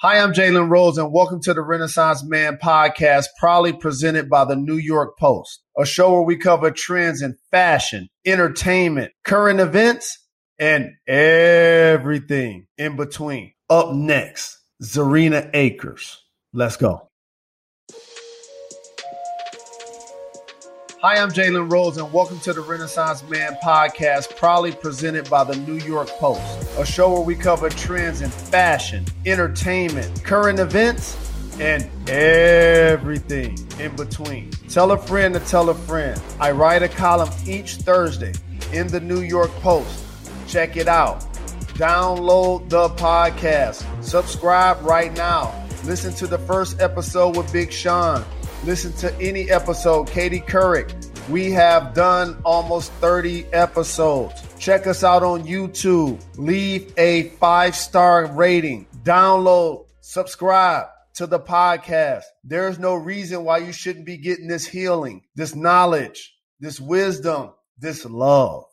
Hi, I'm Jalen Rose, and welcome to the Renaissance Man podcast, proudly presented by the New York Post, a show where we cover trends in fashion, entertainment, current events, and everything in between. Up next, Zerina Akers. Let's go. Hi, I'm Jalen Rose, and welcome to the Renaissance Man podcast, proudly presented by the New York Post, a show where we cover trends in fashion, entertainment, current events, and everything in between. Tell a friend to tell a friend. I write a column each Thursday in the New York Post. Check it out. Download the podcast. Subscribe right now. Listen to the first episode with Big Sean listen to any episode, Katie Couric. We have done almost 30 episodes. Check us out on YouTube. Leave a five star rating. Download, subscribe to the podcast. There's no reason why you shouldn't be getting this healing, this knowledge, this wisdom, this love.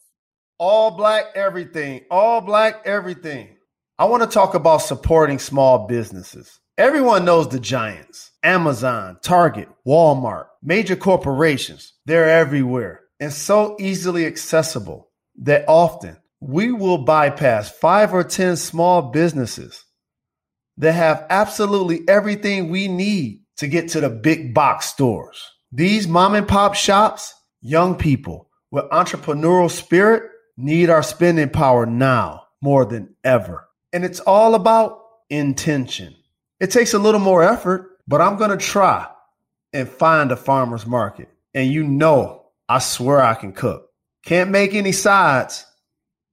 All black everything, all black everything. I want to talk about supporting small businesses. Everyone knows the giants Amazon, Target, Walmart, major corporations. They're everywhere and so easily accessible that often we will bypass five or 10 small businesses that have absolutely everything we need to get to the big box stores. These mom and pop shops, young people with entrepreneurial spirit need our spending power now more than ever. And it's all about intention. It takes a little more effort, but I'm going to try and find a farmer's market. And you know, I swear I can cook. Can't make any sides,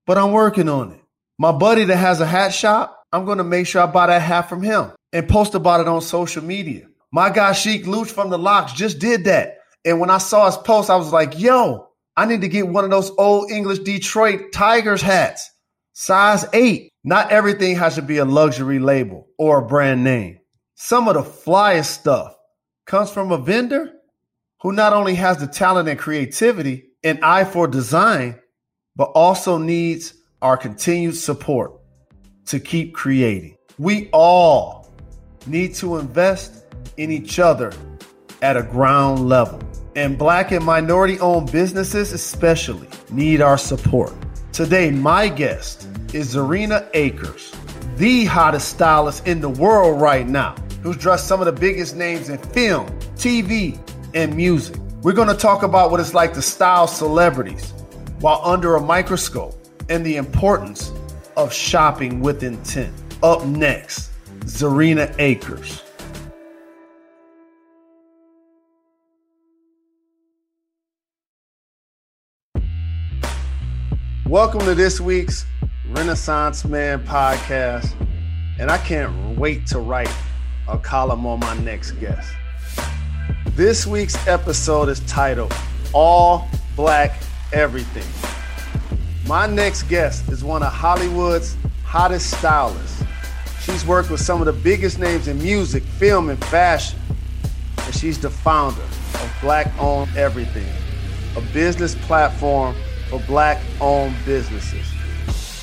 but I'm working on it. My buddy that has a hat shop, I'm going to make sure I buy that hat from him and post about it on social media. My guy Sheek Louch from the LOX just did that. And when I saw his post, I was like, yo, I need to get one of those old English Detroit Tigers hats, size eight. Not everything has to be a luxury label or a brand name. Some of the flyest stuff comes from a vendor who not only has the talent and creativity and eye for design, but also needs our continued support to keep creating. We all need to invest in each other at a ground level. And black and minority owned businesses, especially, need our support. Today, my guest is Zerina Akers, the hottest stylist in the world right now, who's dressed some of the biggest names in film, TV, and music. We're going to talk about what it's like to style celebrities while under a microscope and the importance of shopping with intent. Up next, Zerina Akers. Welcome to this week's Renaissance Man podcast, and I can't wait to write a column on my next guest. This week's episode is titled All Black Everything. My next guest is one of Hollywood's hottest stylists. She's worked with some of the biggest names in music, film, and fashion. And she's the founder of Black Owned Everything, a business platform for black owned businesses.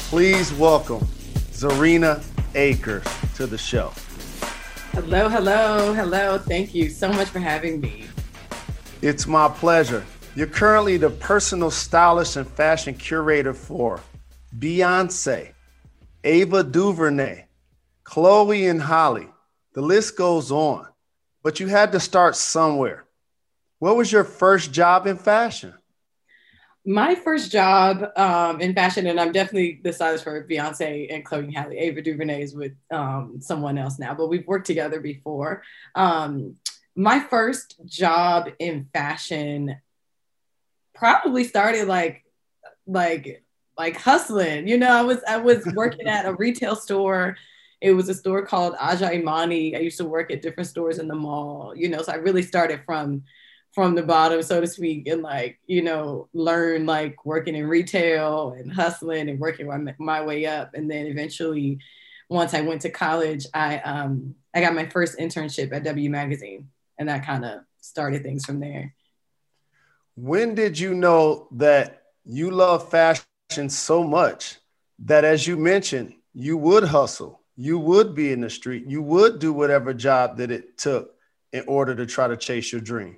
Please welcome Zerina Akers to the show. Hello, hello, hello. Thank you so much for having me. It's my pleasure. You're currently the personal stylist and fashion curator for Beyonce, Ava DuVernay, Chloe and Halle. The list goes on, but you had to start somewhere. What was your first job in fashion? My first job um, in fashion, and I'm definitely the stylist for Beyonce and Chloe and Halle. Ava DuVernay is with um, someone else now, but we've worked together before. Um, my first job in fashion probably started like like like hustling. You know, I was I was working at a retail store. It was a store called Aja Imani. I used to work at different stores in the mall. You know, so I really started from from the bottom, so to speak, and like, you know, learn like working in retail and hustling and working my, my way up. And then eventually, once I went to college, I um I got my first internship at W Magazine, and that kind of started things from there. When did you know that you love fashion so much that, as you mentioned, you would hustle, you would be in the street. You would do whatever job that it took in order to try to chase your dream?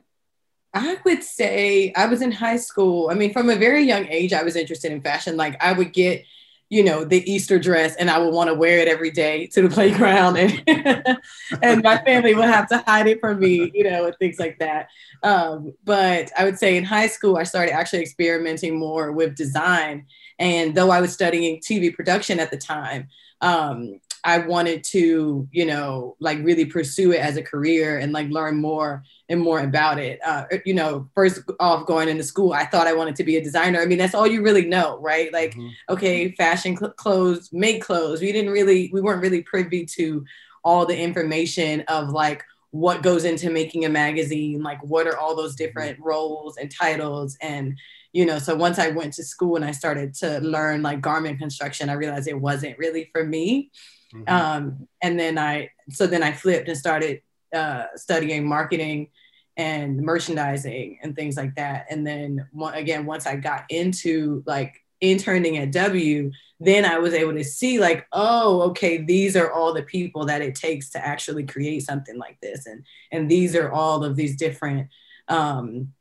I would say I was in high school. I mean, from a very young age, I was interested in fashion. Like I would get, you know, the Easter dress and I would want to wear it every day to the playground and and my family would have to hide it from me, you know, and things like that. Um, but I would say in high school, I started actually experimenting more with design. And though I was studying TV production at the time, um, I wanted to, you know, like really pursue it as a career and like learn more and more about it. Uh, you know, first off going into school, I thought I wanted to be a designer. I mean, that's all you really know, right? Like, mm-hmm. okay, fashion cl- clothes, make clothes. We didn't really, we weren't really privy to all the information of like what goes into making a magazine, like what are all those different roles and titles and you know so once i went to school and i started to learn like garment construction i realized it wasn't really for me Mm-hmm. Um, and then I, so then I flipped and started uh, studying marketing and merchandising and things like that. And then again, once I got into like interning at W, then I was able to see like, oh, okay, these are all the people that it takes to actually create something like this. And, and these are all of these different, um,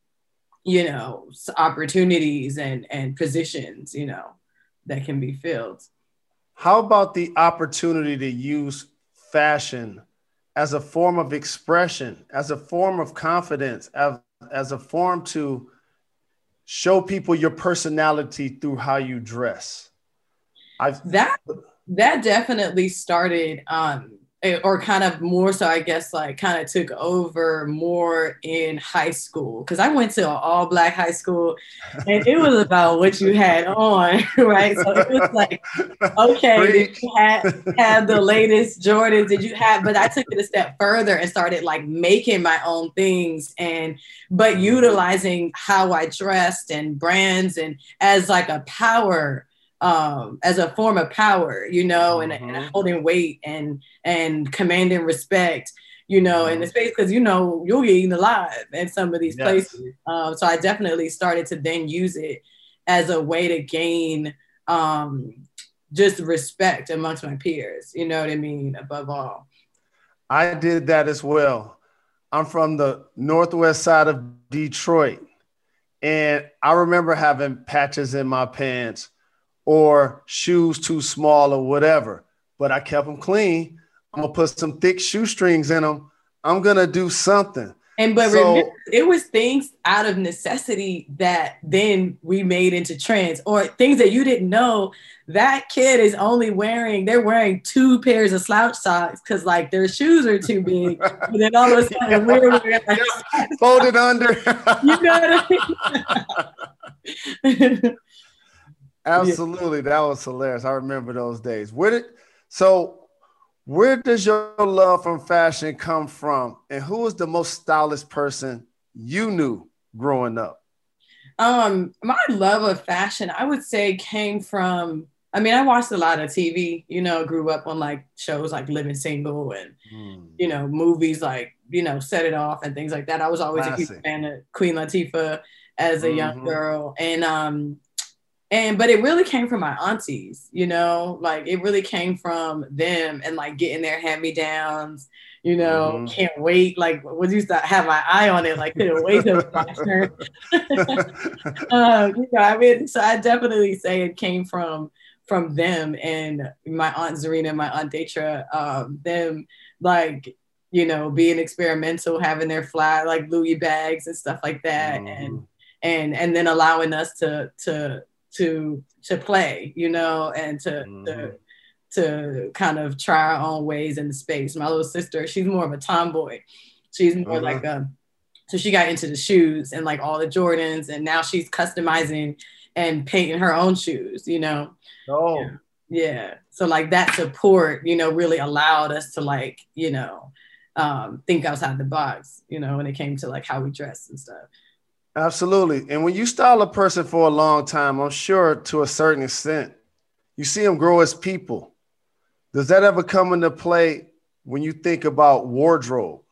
you know, opportunities and, and positions, you know, that can be filled. How about the opportunity to use fashion as a form of expression, as a form of confidence, as, as a form to show people your personality through how you dress? I've that that definitely started um Eh, or kind of more so i guess like kind of took over more in high school because i went to an all black high school and it was about what you had on right? So it was like okay did you have, have the latest jordans? Did you have but i took it a step further and started like making my own things and but mm-hmm. utilizing how i dressed and brands and as like a power um, as a form of power, you know, and, mm-hmm. and holding weight and and commanding respect, you know, mm-hmm. in the mm-hmm. space because you know you'll get eaten alive in some of these yes. places. Um, so I definitely started to then use it as a way to gain um, just respect amongst my peers. You know what I mean? Above all, I did that as well. I'm from the northwest side of Detroit, and I remember having patches in my pants or shoes too small or whatever. But I kept them clean. I'm gonna put some thick shoestrings in them. I'm gonna do something. And but so, remember, it was things out of necessity that then we made into trends, or things that you didn't know. That kid is only wearing, they're wearing two pairs of slouch socks because like their shoes are too big. and then all of a sudden we're wearing like, folded under. you know what I mean? Absolutely, that was hilarious. I remember those days. Where did so? Where does your love from fashion come from, and who was the most stylish person you knew growing up? Um, my love of fashion, I would say, came from. I mean, I watched a lot of TV. You know, grew up on like shows like Living Single and mm. you know movies like you know Set It Off and things like that. I was always Classic. a huge fan of Queen Latifah as a mm-hmm. young girl, and um, and but it really came from my aunties you know like it really came from them and like getting their hand-me-downs you know mm-hmm. can't wait like was used to have my eye on it like couldn't wait to my turn um, you know i mean so i definitely say it came from from them and my aunt zarina and my aunt Detra, um, them like you know being experimental having their fly like louis bags and stuff like that mm-hmm. and and and then allowing us to to to to play, you know, and to mm-hmm. to to kind of try our own ways in the space. My little sister, she's more of a tomboy. She's more uh-huh. like a so she got into the shoes and like all the Jordans, and now she's customizing and painting her own shoes, you know. Oh. Yeah. yeah. So like that support, you know, really allowed us to like, you know, um, think outside the box, you know, when it came to like how we dress and stuff. Absolutely. And when you style a person for a long time, I'm sure to a certain extent, you see them grow as people. Does that ever come into play when you think about wardrobe?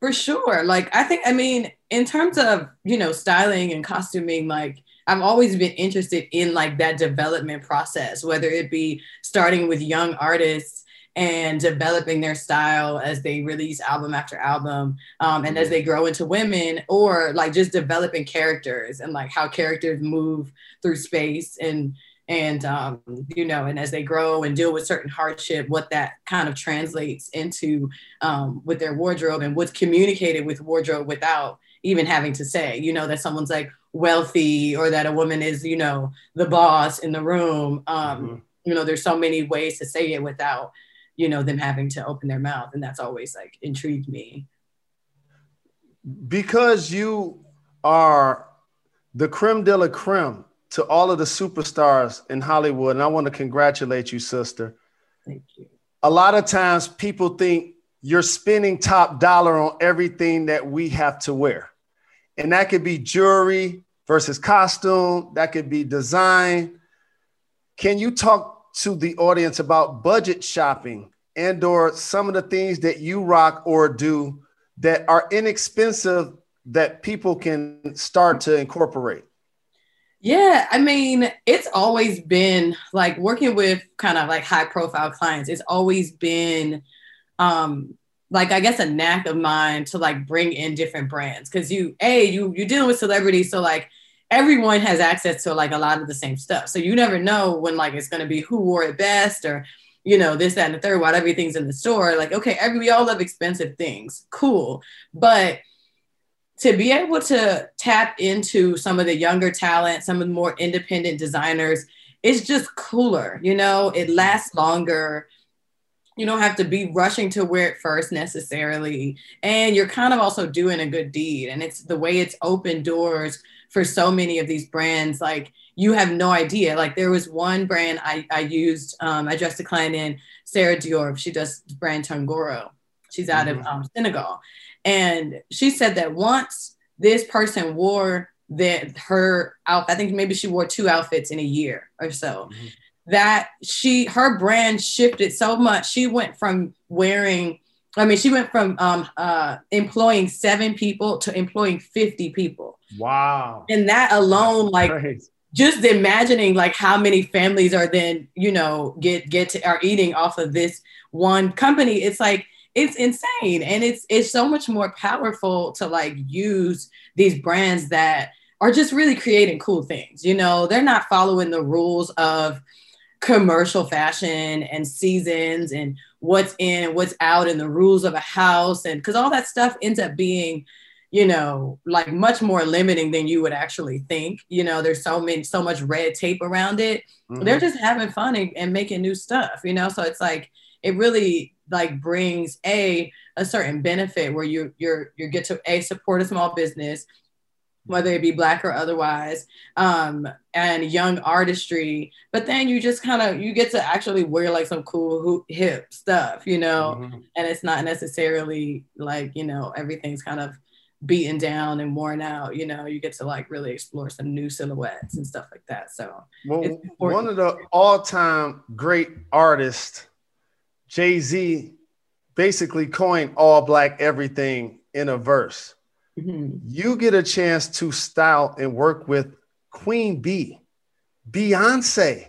For sure. Like, I think, I mean, in terms of, you know, styling and costuming, like, I've always been interested in like that development process, whether it be starting with young artists and developing their style as they release album after album um, and as they grow into women or like just developing characters and like how characters move through space and and um, you know and as they grow and deal with certain hardship what that kind of translates into um, with their wardrobe and what's communicated with wardrobe without even having to say you know that someone's like wealthy or that a woman is you know the boss in the room um, mm-hmm. you know there's so many ways to say it without you know them having to open their mouth and that's always like intrigued me because you are the creme de la creme to all of the superstars in Hollywood, and I want to congratulate you, sister. Thank you. A lot of times people think you're spending top dollar on everything that we have to wear. And that could be jewelry versus costume, that could be design. Can you talk to the audience about budget shopping and or some of the things that you rock or do that are inexpensive that people can start to incorporate? Yeah, I mean, it's always been like working with kind of like high profile clients. It's always been um like I guess a knack of mine to like bring in different brands cuz you a you you're dealing with celebrities so like everyone has access to like a lot of the same stuff. So you never know when like it's to be who wore it best or you know this that and the third while everything's in the store like okay every we all love expensive things. Cool. But to be able to tap into some of the younger talent, some of the more independent designers, it's just cooler. You know, it lasts longer. You don't have to be rushing to wear it first necessarily. And you're kind of also doing a good deed. And it's the way it's open doors for so many of these brands. Like, you have no idea. Like, there was one brand I, I used, um, I dressed a client in, Sarah Diouf. She does brand Tongoro. She's out mm-hmm. of um, Senegal. And she said that once this person wore that her outfit, I think maybe she wore two outfits in a year or so. Mm-hmm. That she her brand shifted so much. She went from wearing, I mean, she went from um, uh, employing seven people to employing 50 people. Wow. And that alone, like just imagining like how many families are then, you know, get get to are eating off of this one company. It's like it's insane and it's it's so much more powerful to like use these brands that are just really creating cool things you know they're not following the rules of commercial fashion and seasons and what's in and what's out and the rules of a house and because all that stuff ends up being you know like much more limiting than you would actually think. You know there's so many so much red tape around it. Mm-hmm. they're just having fun and, and making new stuff you know? So it's like it really like brings a a certain benefit where you you're you get to a support a small business whether it be black or otherwise um and young artistry. But then you just kind of you get to actually wear like some cool hip stuff you know? Mm-hmm. and it's not necessarily like you know everything's kind of beaten down and worn out you know you get to like really explore some new silhouettes and stuff like that so well, one of the all-time great artists Jay Z basically coined all black everything in a verse. Mm-hmm. You get a chance to style and work with Queen B, Beyonce.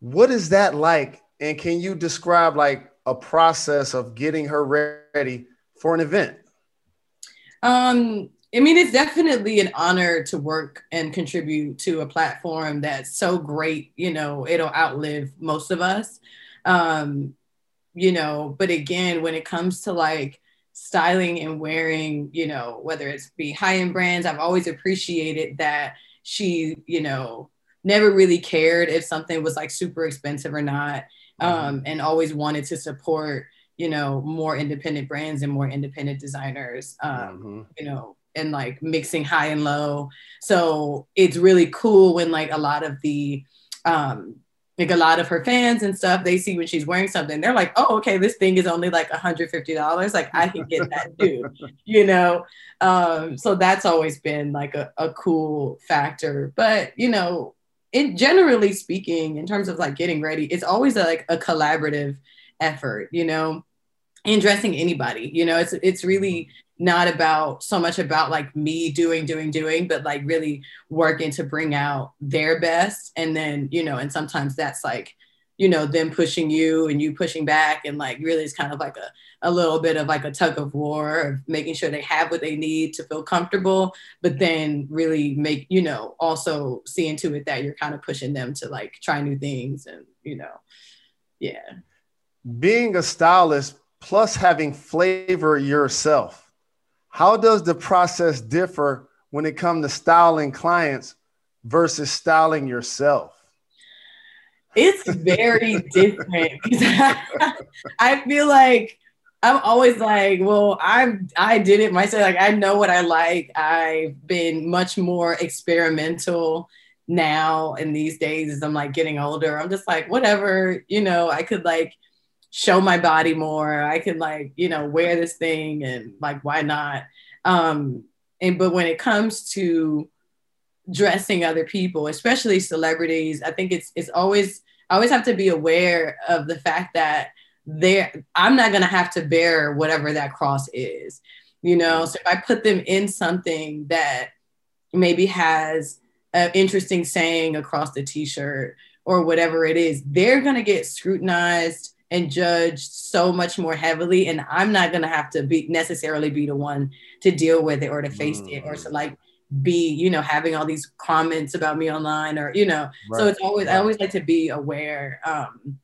What is that like? And can you describe like a process of getting her ready for an event? Um, I mean, it's definitely an honor to work and contribute to a platform that's so great. You know, it'll outlive most of us. Um, you know, but again, when it comes to like styling and wearing, you know, whether it's be high end brands, I've always appreciated that she, you know, never really cared if something was like super expensive or not, mm-hmm. um, and always wanted to support, you know, more independent brands and more independent designers, um, mm-hmm. you know, and like mixing high and low. So it's really cool when like a lot of the, um, like a lot of her fans and stuff, they see when she's wearing something, they're like, oh, okay, this thing is only like $150. Like I can get that too, you know? Um, so that's always been like a, a cool factor. But, you know, in generally speaking, in terms of like getting ready, it's always a, like a collaborative effort, you know, in dressing anybody, you know, it's, it's really mm-hmm. not about so much about like me doing doing doing but like really working to bring out their best. And then you know and sometimes that's like you know them pushing you and you pushing back and like really it's kind of like a, a little bit of like a tug of war of making sure they have what they need to feel comfortable but mm-hmm. then really make you know also seeing to it that you're kind of pushing them to like try new things and you know yeah being a stylist plus having flavor yourself how does the process differ when it comes to styling clients versus styling yourself it's very different I feel like I'm always like, well, I'm I did it myself. Like I know what I like. I've been much more experimental now in these days as I'm like getting older. I'm just like, whatever, you know, I could like show my body more. I can like, you know, wear this thing and like why not? Um and but when it comes to dressing other people, especially celebrities, I think it's it's always I always have to be aware of the fact that there I'm not gonna have to bear whatever that cross is, you know. So if I put them in something that maybe has an interesting saying across the t-shirt or whatever it is, they're gonna get scrutinized and judged so much more heavily and i'm not going to have to be necessarily be the one to deal with it or to face mm. it or to like be you know having all these comments about me online or you know right. so it's always right. i always like to be aware um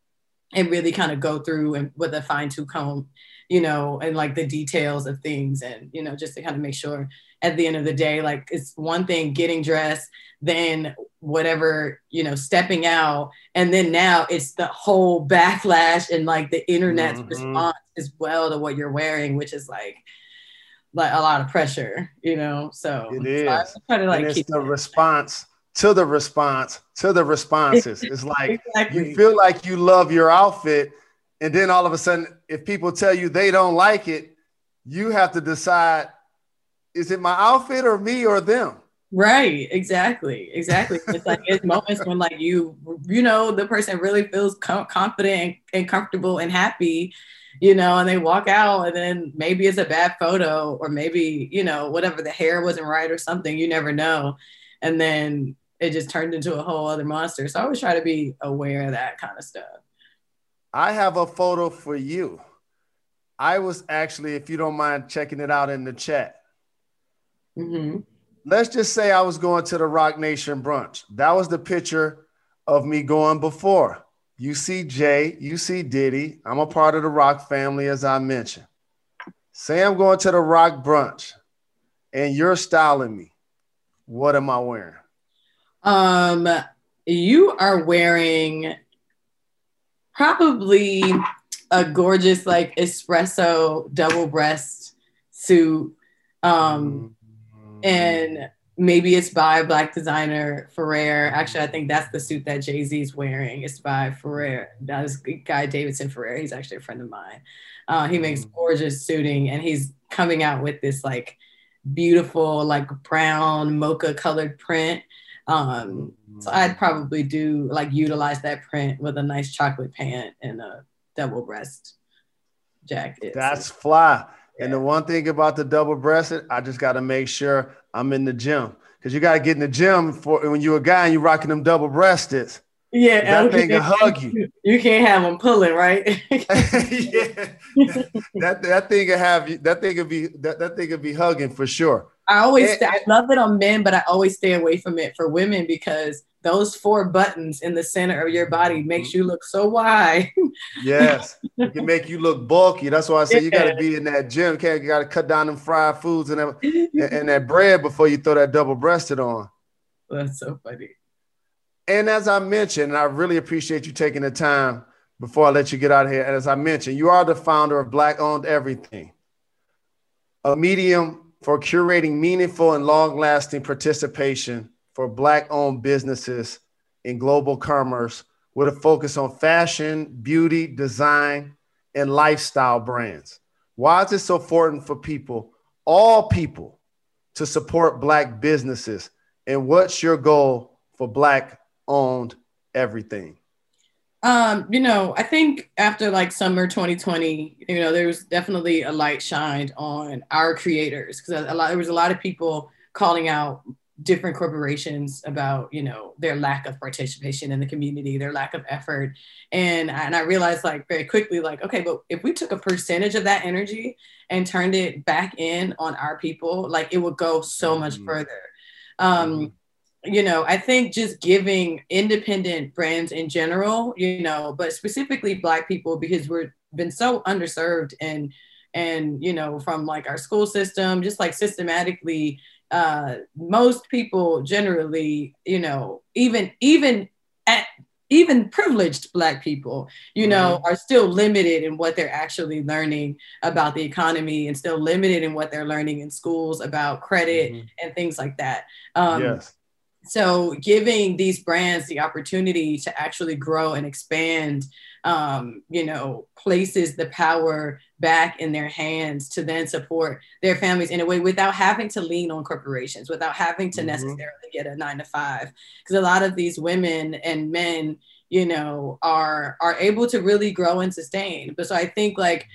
and really kind of go through and with a fine tooth comb you know and like the details of things and you know just to kind of make sure at the end of the day like it's one thing getting dressed then whatever you know stepping out and then now it's the whole backlash and like the internet's mm-hmm. response as well to what you're wearing which is like like a lot of pressure, you know. So it is. So to, like, and it's the response to the response to the responses. It's like exactly. you feel like you love your outfit, and then all of a sudden, if people tell you they don't like it, you have to decide: is it my outfit or me or them? Right, exactly, exactly. it's like it's moments when like you, you know, the person really feels com- confident and comfortable and happy, you know, and they walk out and then maybe it's a bad photo or maybe, you know, whatever the hair wasn't right or something, you never know. And then it just turned into a whole other monster. So I always try to be aware of that kind of stuff. I have a photo for you. I was actually, if you don't mind checking it out in the chat. Mm-hmm. Let's just say I was going to the Roc Nation brunch. That was the picture of me going before. You see Jay, you see Diddy. I'm a part of the Roc family, as I mentioned. Say I'm going to the Roc brunch and you're styling me. What am I wearing? Um, you are wearing probably a gorgeous like espresso double breast suit. Um, mm-hmm. And maybe it's by a black designer Ferrer. Actually, I think that's the suit that Jay Z is wearing. It's by Ferrer. That is Guy Davidson Ferrer. He's actually a friend of mine. Uh, he makes mm. gorgeous suiting, and he's coming out with this like beautiful like brown mocha colored print. Um, so mm. I'd probably do like utilize that print with a nice chocolate pant and a double breast jacket. That's fly. Yeah. And the one thing about the double breasted, I just got to make sure I'm in the gym because you got to get in the gym for when you're a guy and you're rocking them double breasted. Yeah, that thing can hug you. You can't have them pulling, right? yeah, that that thing can have you. That thing could be that, that thing could be hugging for sure. I always and, I love it on men, but I always stay away from it for women because those four buttons in the center of your body makes you look so wide. yes, it can make you look bulky. That's why I say yeah. you got to be in that gym. Can't you got to cut down them fried foods and that, and that bread before you throw that double breasted on. That's so funny. And as I mentioned, I really appreciate you taking the time before I let you get out of here. And as I mentioned, you are the founder of Black Owned Everything, a medium for curating meaningful and long lasting participation for Black owned businesses in global commerce with a focus on fashion, beauty, design, and lifestyle brands. Why is it so important for people, all people, to support Black businesses? And what's your goal for Black owned everything? Um, you know, I think after like summer 2020, you know, there was definitely a light shined on our creators because a lot there was a lot of people calling out different corporations about you know their lack of participation in the community their lack of effort and and i realized like very quickly like okay but if we took a percentage of that energy and turned it back in on our people like it would go so much mm-hmm. further um mm-hmm. you know i think just giving independent brands in general you know but specifically black people because we're been so underserved and and you know from like our school system just like systematically uh, most people generally, you know, even even at even privileged black people you know mm-hmm. are still limited in what they're actually learning about the economy and still limited in what they're learning in schools about credit mm-hmm. and things like that um, yes. so giving these brands the opportunity to actually grow and expand um, you know, places the power back in their hands to then support their families in a way without having to lean on corporations, without having to mm-hmm. necessarily get a nine to five. Because a lot of these women and men, you know, are are able to really grow and sustain. But so I think like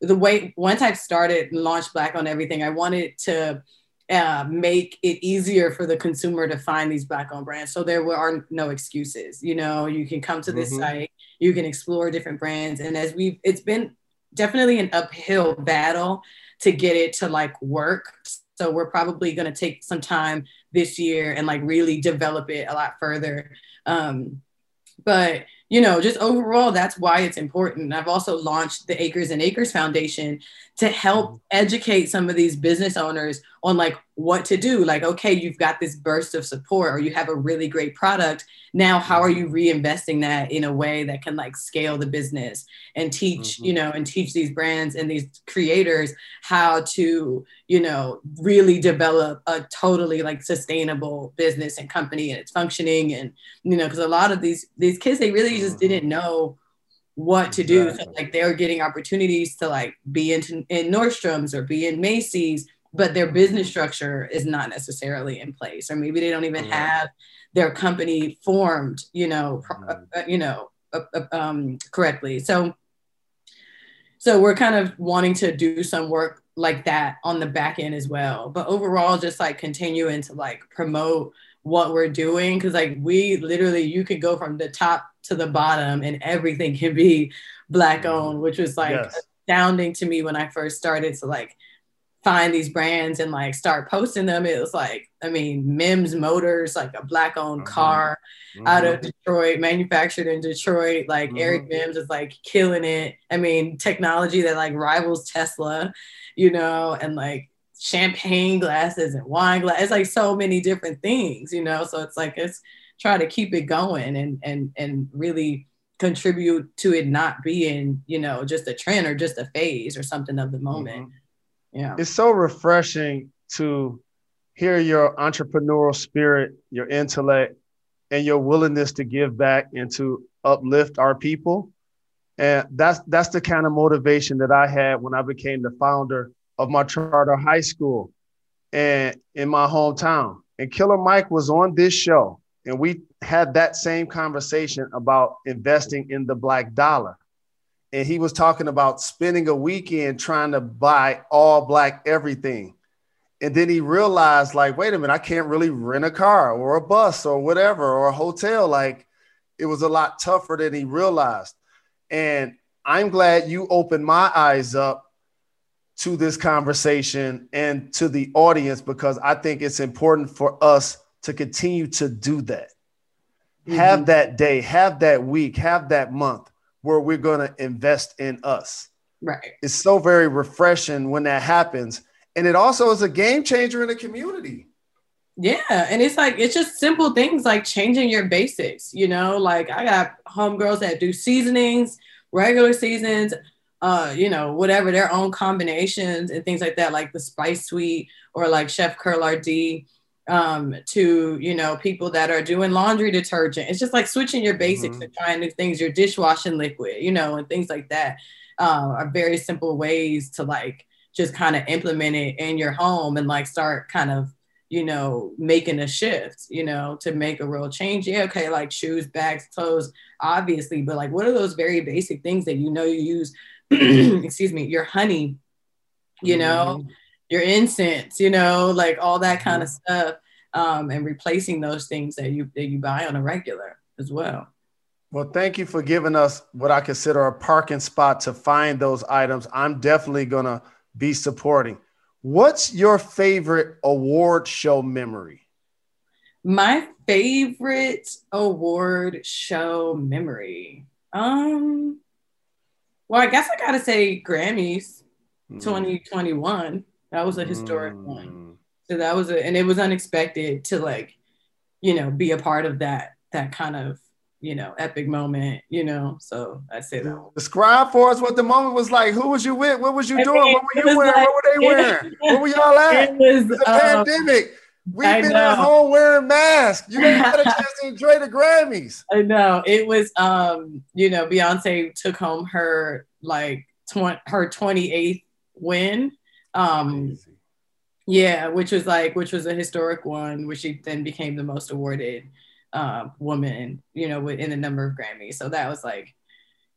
the way once I started and launched Black Owned Everything, I wanted to uh, make it easier for the consumer to find these black owned brands. So there are no excuses. You know, you can come to this mm-hmm. site, you can explore different brands. And as we've, it's been definitely an uphill battle to get it to like work. So we're probably going to take some time this year and like really develop it a lot further. Um, but you know, just overall, that's why it's important. I've also launched the Acres and Acres Foundation to help mm-hmm. educate some of these business owners on like what to do. Like, okay, you've got this burst of support or you have a really great product. Now, how are you reinvesting that in a way that can like scale the business and teach, mm-hmm. you know, and teach these brands and these creators how to, you know, really develop a totally like sustainable business and company and it's functioning. And, you know, because a lot of these these kids, they really just mm-hmm. didn't know what to do. So, like they were getting opportunities to like be in, in Nordstrom's or be in Macy's, but their business structure is not necessarily in place, or maybe they don't even mm-hmm. have their company formed, you know, mm-hmm. uh, you know, uh, uh, um, correctly. So, so we're kind of wanting to do some work like that on the back end as well. But overall, just like continuing to like promote what we're doing because like we literally you could go from the top to the bottom and everything can be black mm-hmm. owned which was like yes. astounding to me when i first started to like find these brands and like start posting them it was like i mean mims motors like a black owned mm-hmm. car mm-hmm. out of detroit manufactured in detroit like mm-hmm. eric mims is like killing it i mean technology that like rivals tesla you know and like champagne glasses and wine glass. It's like so many different things, you know. So it's like it's try to keep it going and and and really contribute to it not being, you know, just a trend or just a phase or something of the moment. Yeah. It's so refreshing to hear your entrepreneurial spirit, your intellect, and your willingness to give back and to uplift our people. And that's that's the kind of motivation that I had when I became the founder of my charter high school and in my hometown. And Killer Mike was on this show, and we had that same conversation about investing in the black dollar. And he was talking about spending a weekend trying to buy all black everything. And then he realized, like, wait a minute, I can't really rent a car or a bus or whatever or a hotel. Like, it was a lot tougher than he realized. And I'm glad you opened my eyes up to this conversation and to the audience because I think it's important for us to continue to do that. Mm-hmm. Have that day, have that week, have that month where we're going to invest in us. Right. It's so very refreshing when that happens. And it also is a game changer in the community. Yeah. And it's like, it's just simple things like changing your basics. You know, like I got homegirls that do seasonings, regular seasons, uh, you know, whatever their own combinations and things like that, like the Spice Suite or like Chef Curlardee, um, to you know people that are doing laundry detergent. It's just like switching your basics mm-hmm. and trying new things. Your dishwashing liquid, you know, and things like that uh, are very simple ways to like just kind of implement it in your home and like start kind of you know making a shift you know to make a real change yeah okay like shoes bags clothes obviously but like what are those very basic things that you know you use excuse me, your honey, you know, mm-hmm. Your incense, you know, like all that kind of mm-hmm. stuff um, and replacing those things that you that you buy on a regular as well. Well, thank you for giving us what I consider a parking spot to find those items. I'm definitely gonna be supporting. What's your favorite award show memory? My favorite award show memory. Um, well, I guess I gotta say Grammys mm. 2021. That was a historic mm. one. So that was a, and it was unexpected to like, you know, be a part of that that kind of you know epic moment. You know, so I say that. Describe for us what the moment was like. Who was you with? What was you I doing? Mean, what were you wearing? Like, what were they wearing? Where were y'all at? It was, it was a um, pandemic. We've I been know. at home wearing masks. You didn't get a chance to enjoy the Grammys. I know. It was um, you know, Beyonce took home her like tw- her 28th win. Um yeah, which was like which was a historic one, which she then became the most awarded uh, woman, you know, in the number of Grammys. So that was like,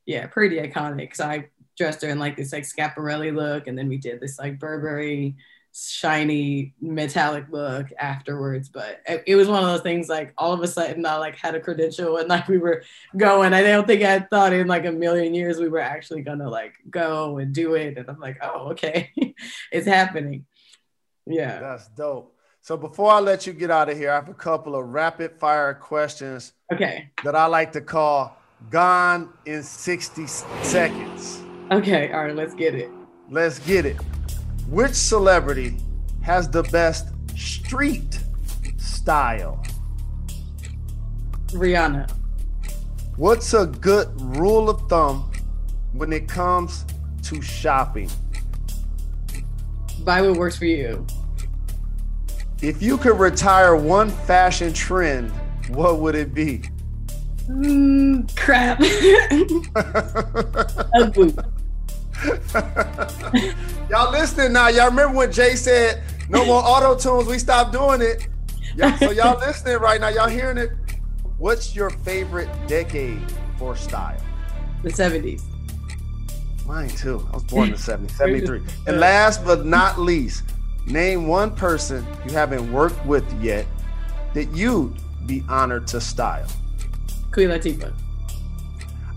yeah, pretty iconic. So I dressed her in like this like Schiaparelli look, and then we did this like Burberry shiny metallic look afterwards but it, it, was one of those things like all of a sudden i like had a credential and like we were going. I don't think i thought in like a million years we were actually gonna like go and do it and i'm like oh okay. It's happening. Yeah. That's dope. So before i let you get out of here i have a couple of rapid fire questions okay. that i like to call gone in 60 seconds. Okay all right let's get it. Let's get it which celebrity has the best street style? Rihanna. What's a good rule of thumb when it comes to shopping? Buy what works for you. If you could retire one fashion trend, what would it be? Mm, crap. y'all listening now. Y'all remember when Jay said no more auto tunes? We stopped doing it. Y'all, so y'all listening right now. Y'all hearing it? What's your favorite decade for style? The 70s. Mine too. I was born in the 70s, 73. And last but not least, name one person you haven't worked with yet that you'd be honored to style. Queen Latifah.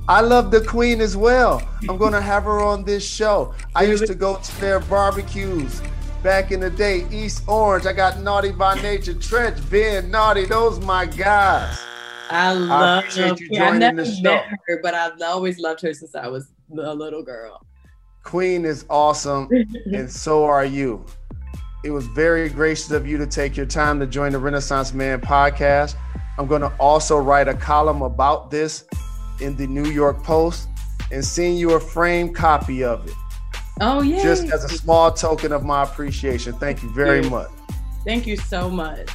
I love the queen as well. I'm gonna have her on this show. I used to go to their barbecues back in the day. East Orange. I got Naughty by Nature, Treach, Ben, Naughty. Those my guys. I love. I appreciate you joining I never the show. met her, but I've always loved her since I was a little girl. Queen is awesome, and so are you. It was very gracious of you to take your time to join the Renaissance Man podcast. I'm going to also write a column about this in the New York Post and send you a framed copy of it. Oh, yeah. Just as a small token of my appreciation. Thank you very Thank much. Thank you so much.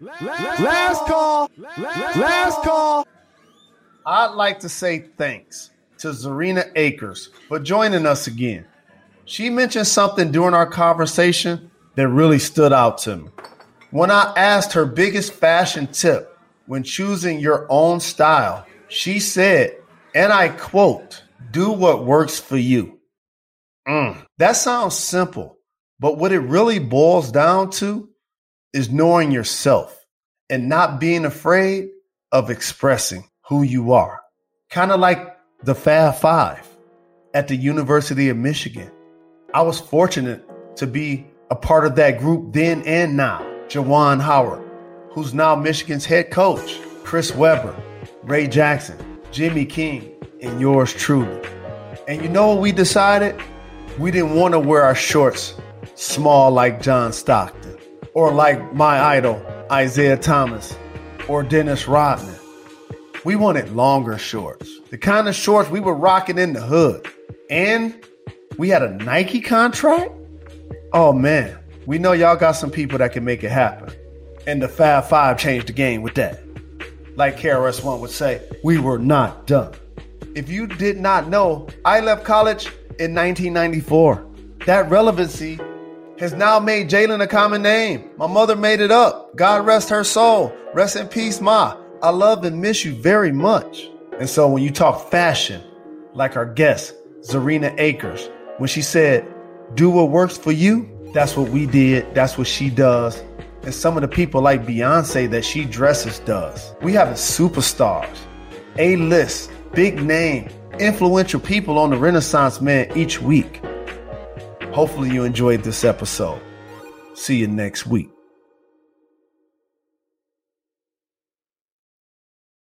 Last call. Last call. I'd like to say thanks to Zerina Akers for joining us again. She mentioned something during our conversation that really stood out to me. When I asked her biggest fashion tip when choosing your own style, she said, and I quote, do what works for you. Mm, that sounds simple, but what it really boils down to is knowing yourself and not being afraid of expressing who you are. Kind of like the Fab Five at the University of Michigan. I was fortunate to be a part of that group then and now. Juwan Howard, who's now Michigan's head coach, Chris Webber, Ray Jackson, Jimmy King, and yours truly. And you know what we decided? We didn't want to wear our shorts small like John Stockton or like my idol, Isiah Thomas or Dennis Rodman. We wanted longer shorts, the kind of shorts we were rocking in the hood. And we had a Nike contract Oh man, we know y'all got some people that can make it happen. And the Fab Five changed the game with that. Like KRS-One would say, we were not done. If you did not know, I left college in 1994. That relevancy has now made Jalen a common name. My mother made it up. God rest her soul. Rest in peace, Ma. I love and miss you very much. And so when you talk fashion, like our guest, Zerina Akers, when she said, Do what works for you. That's what we did. That's what she does. And some of the people like Beyonce that she dresses does. We have superstars, A list, big name, influential people on the Renaissance Man each week. Hopefully, you enjoyed this episode. See you next week.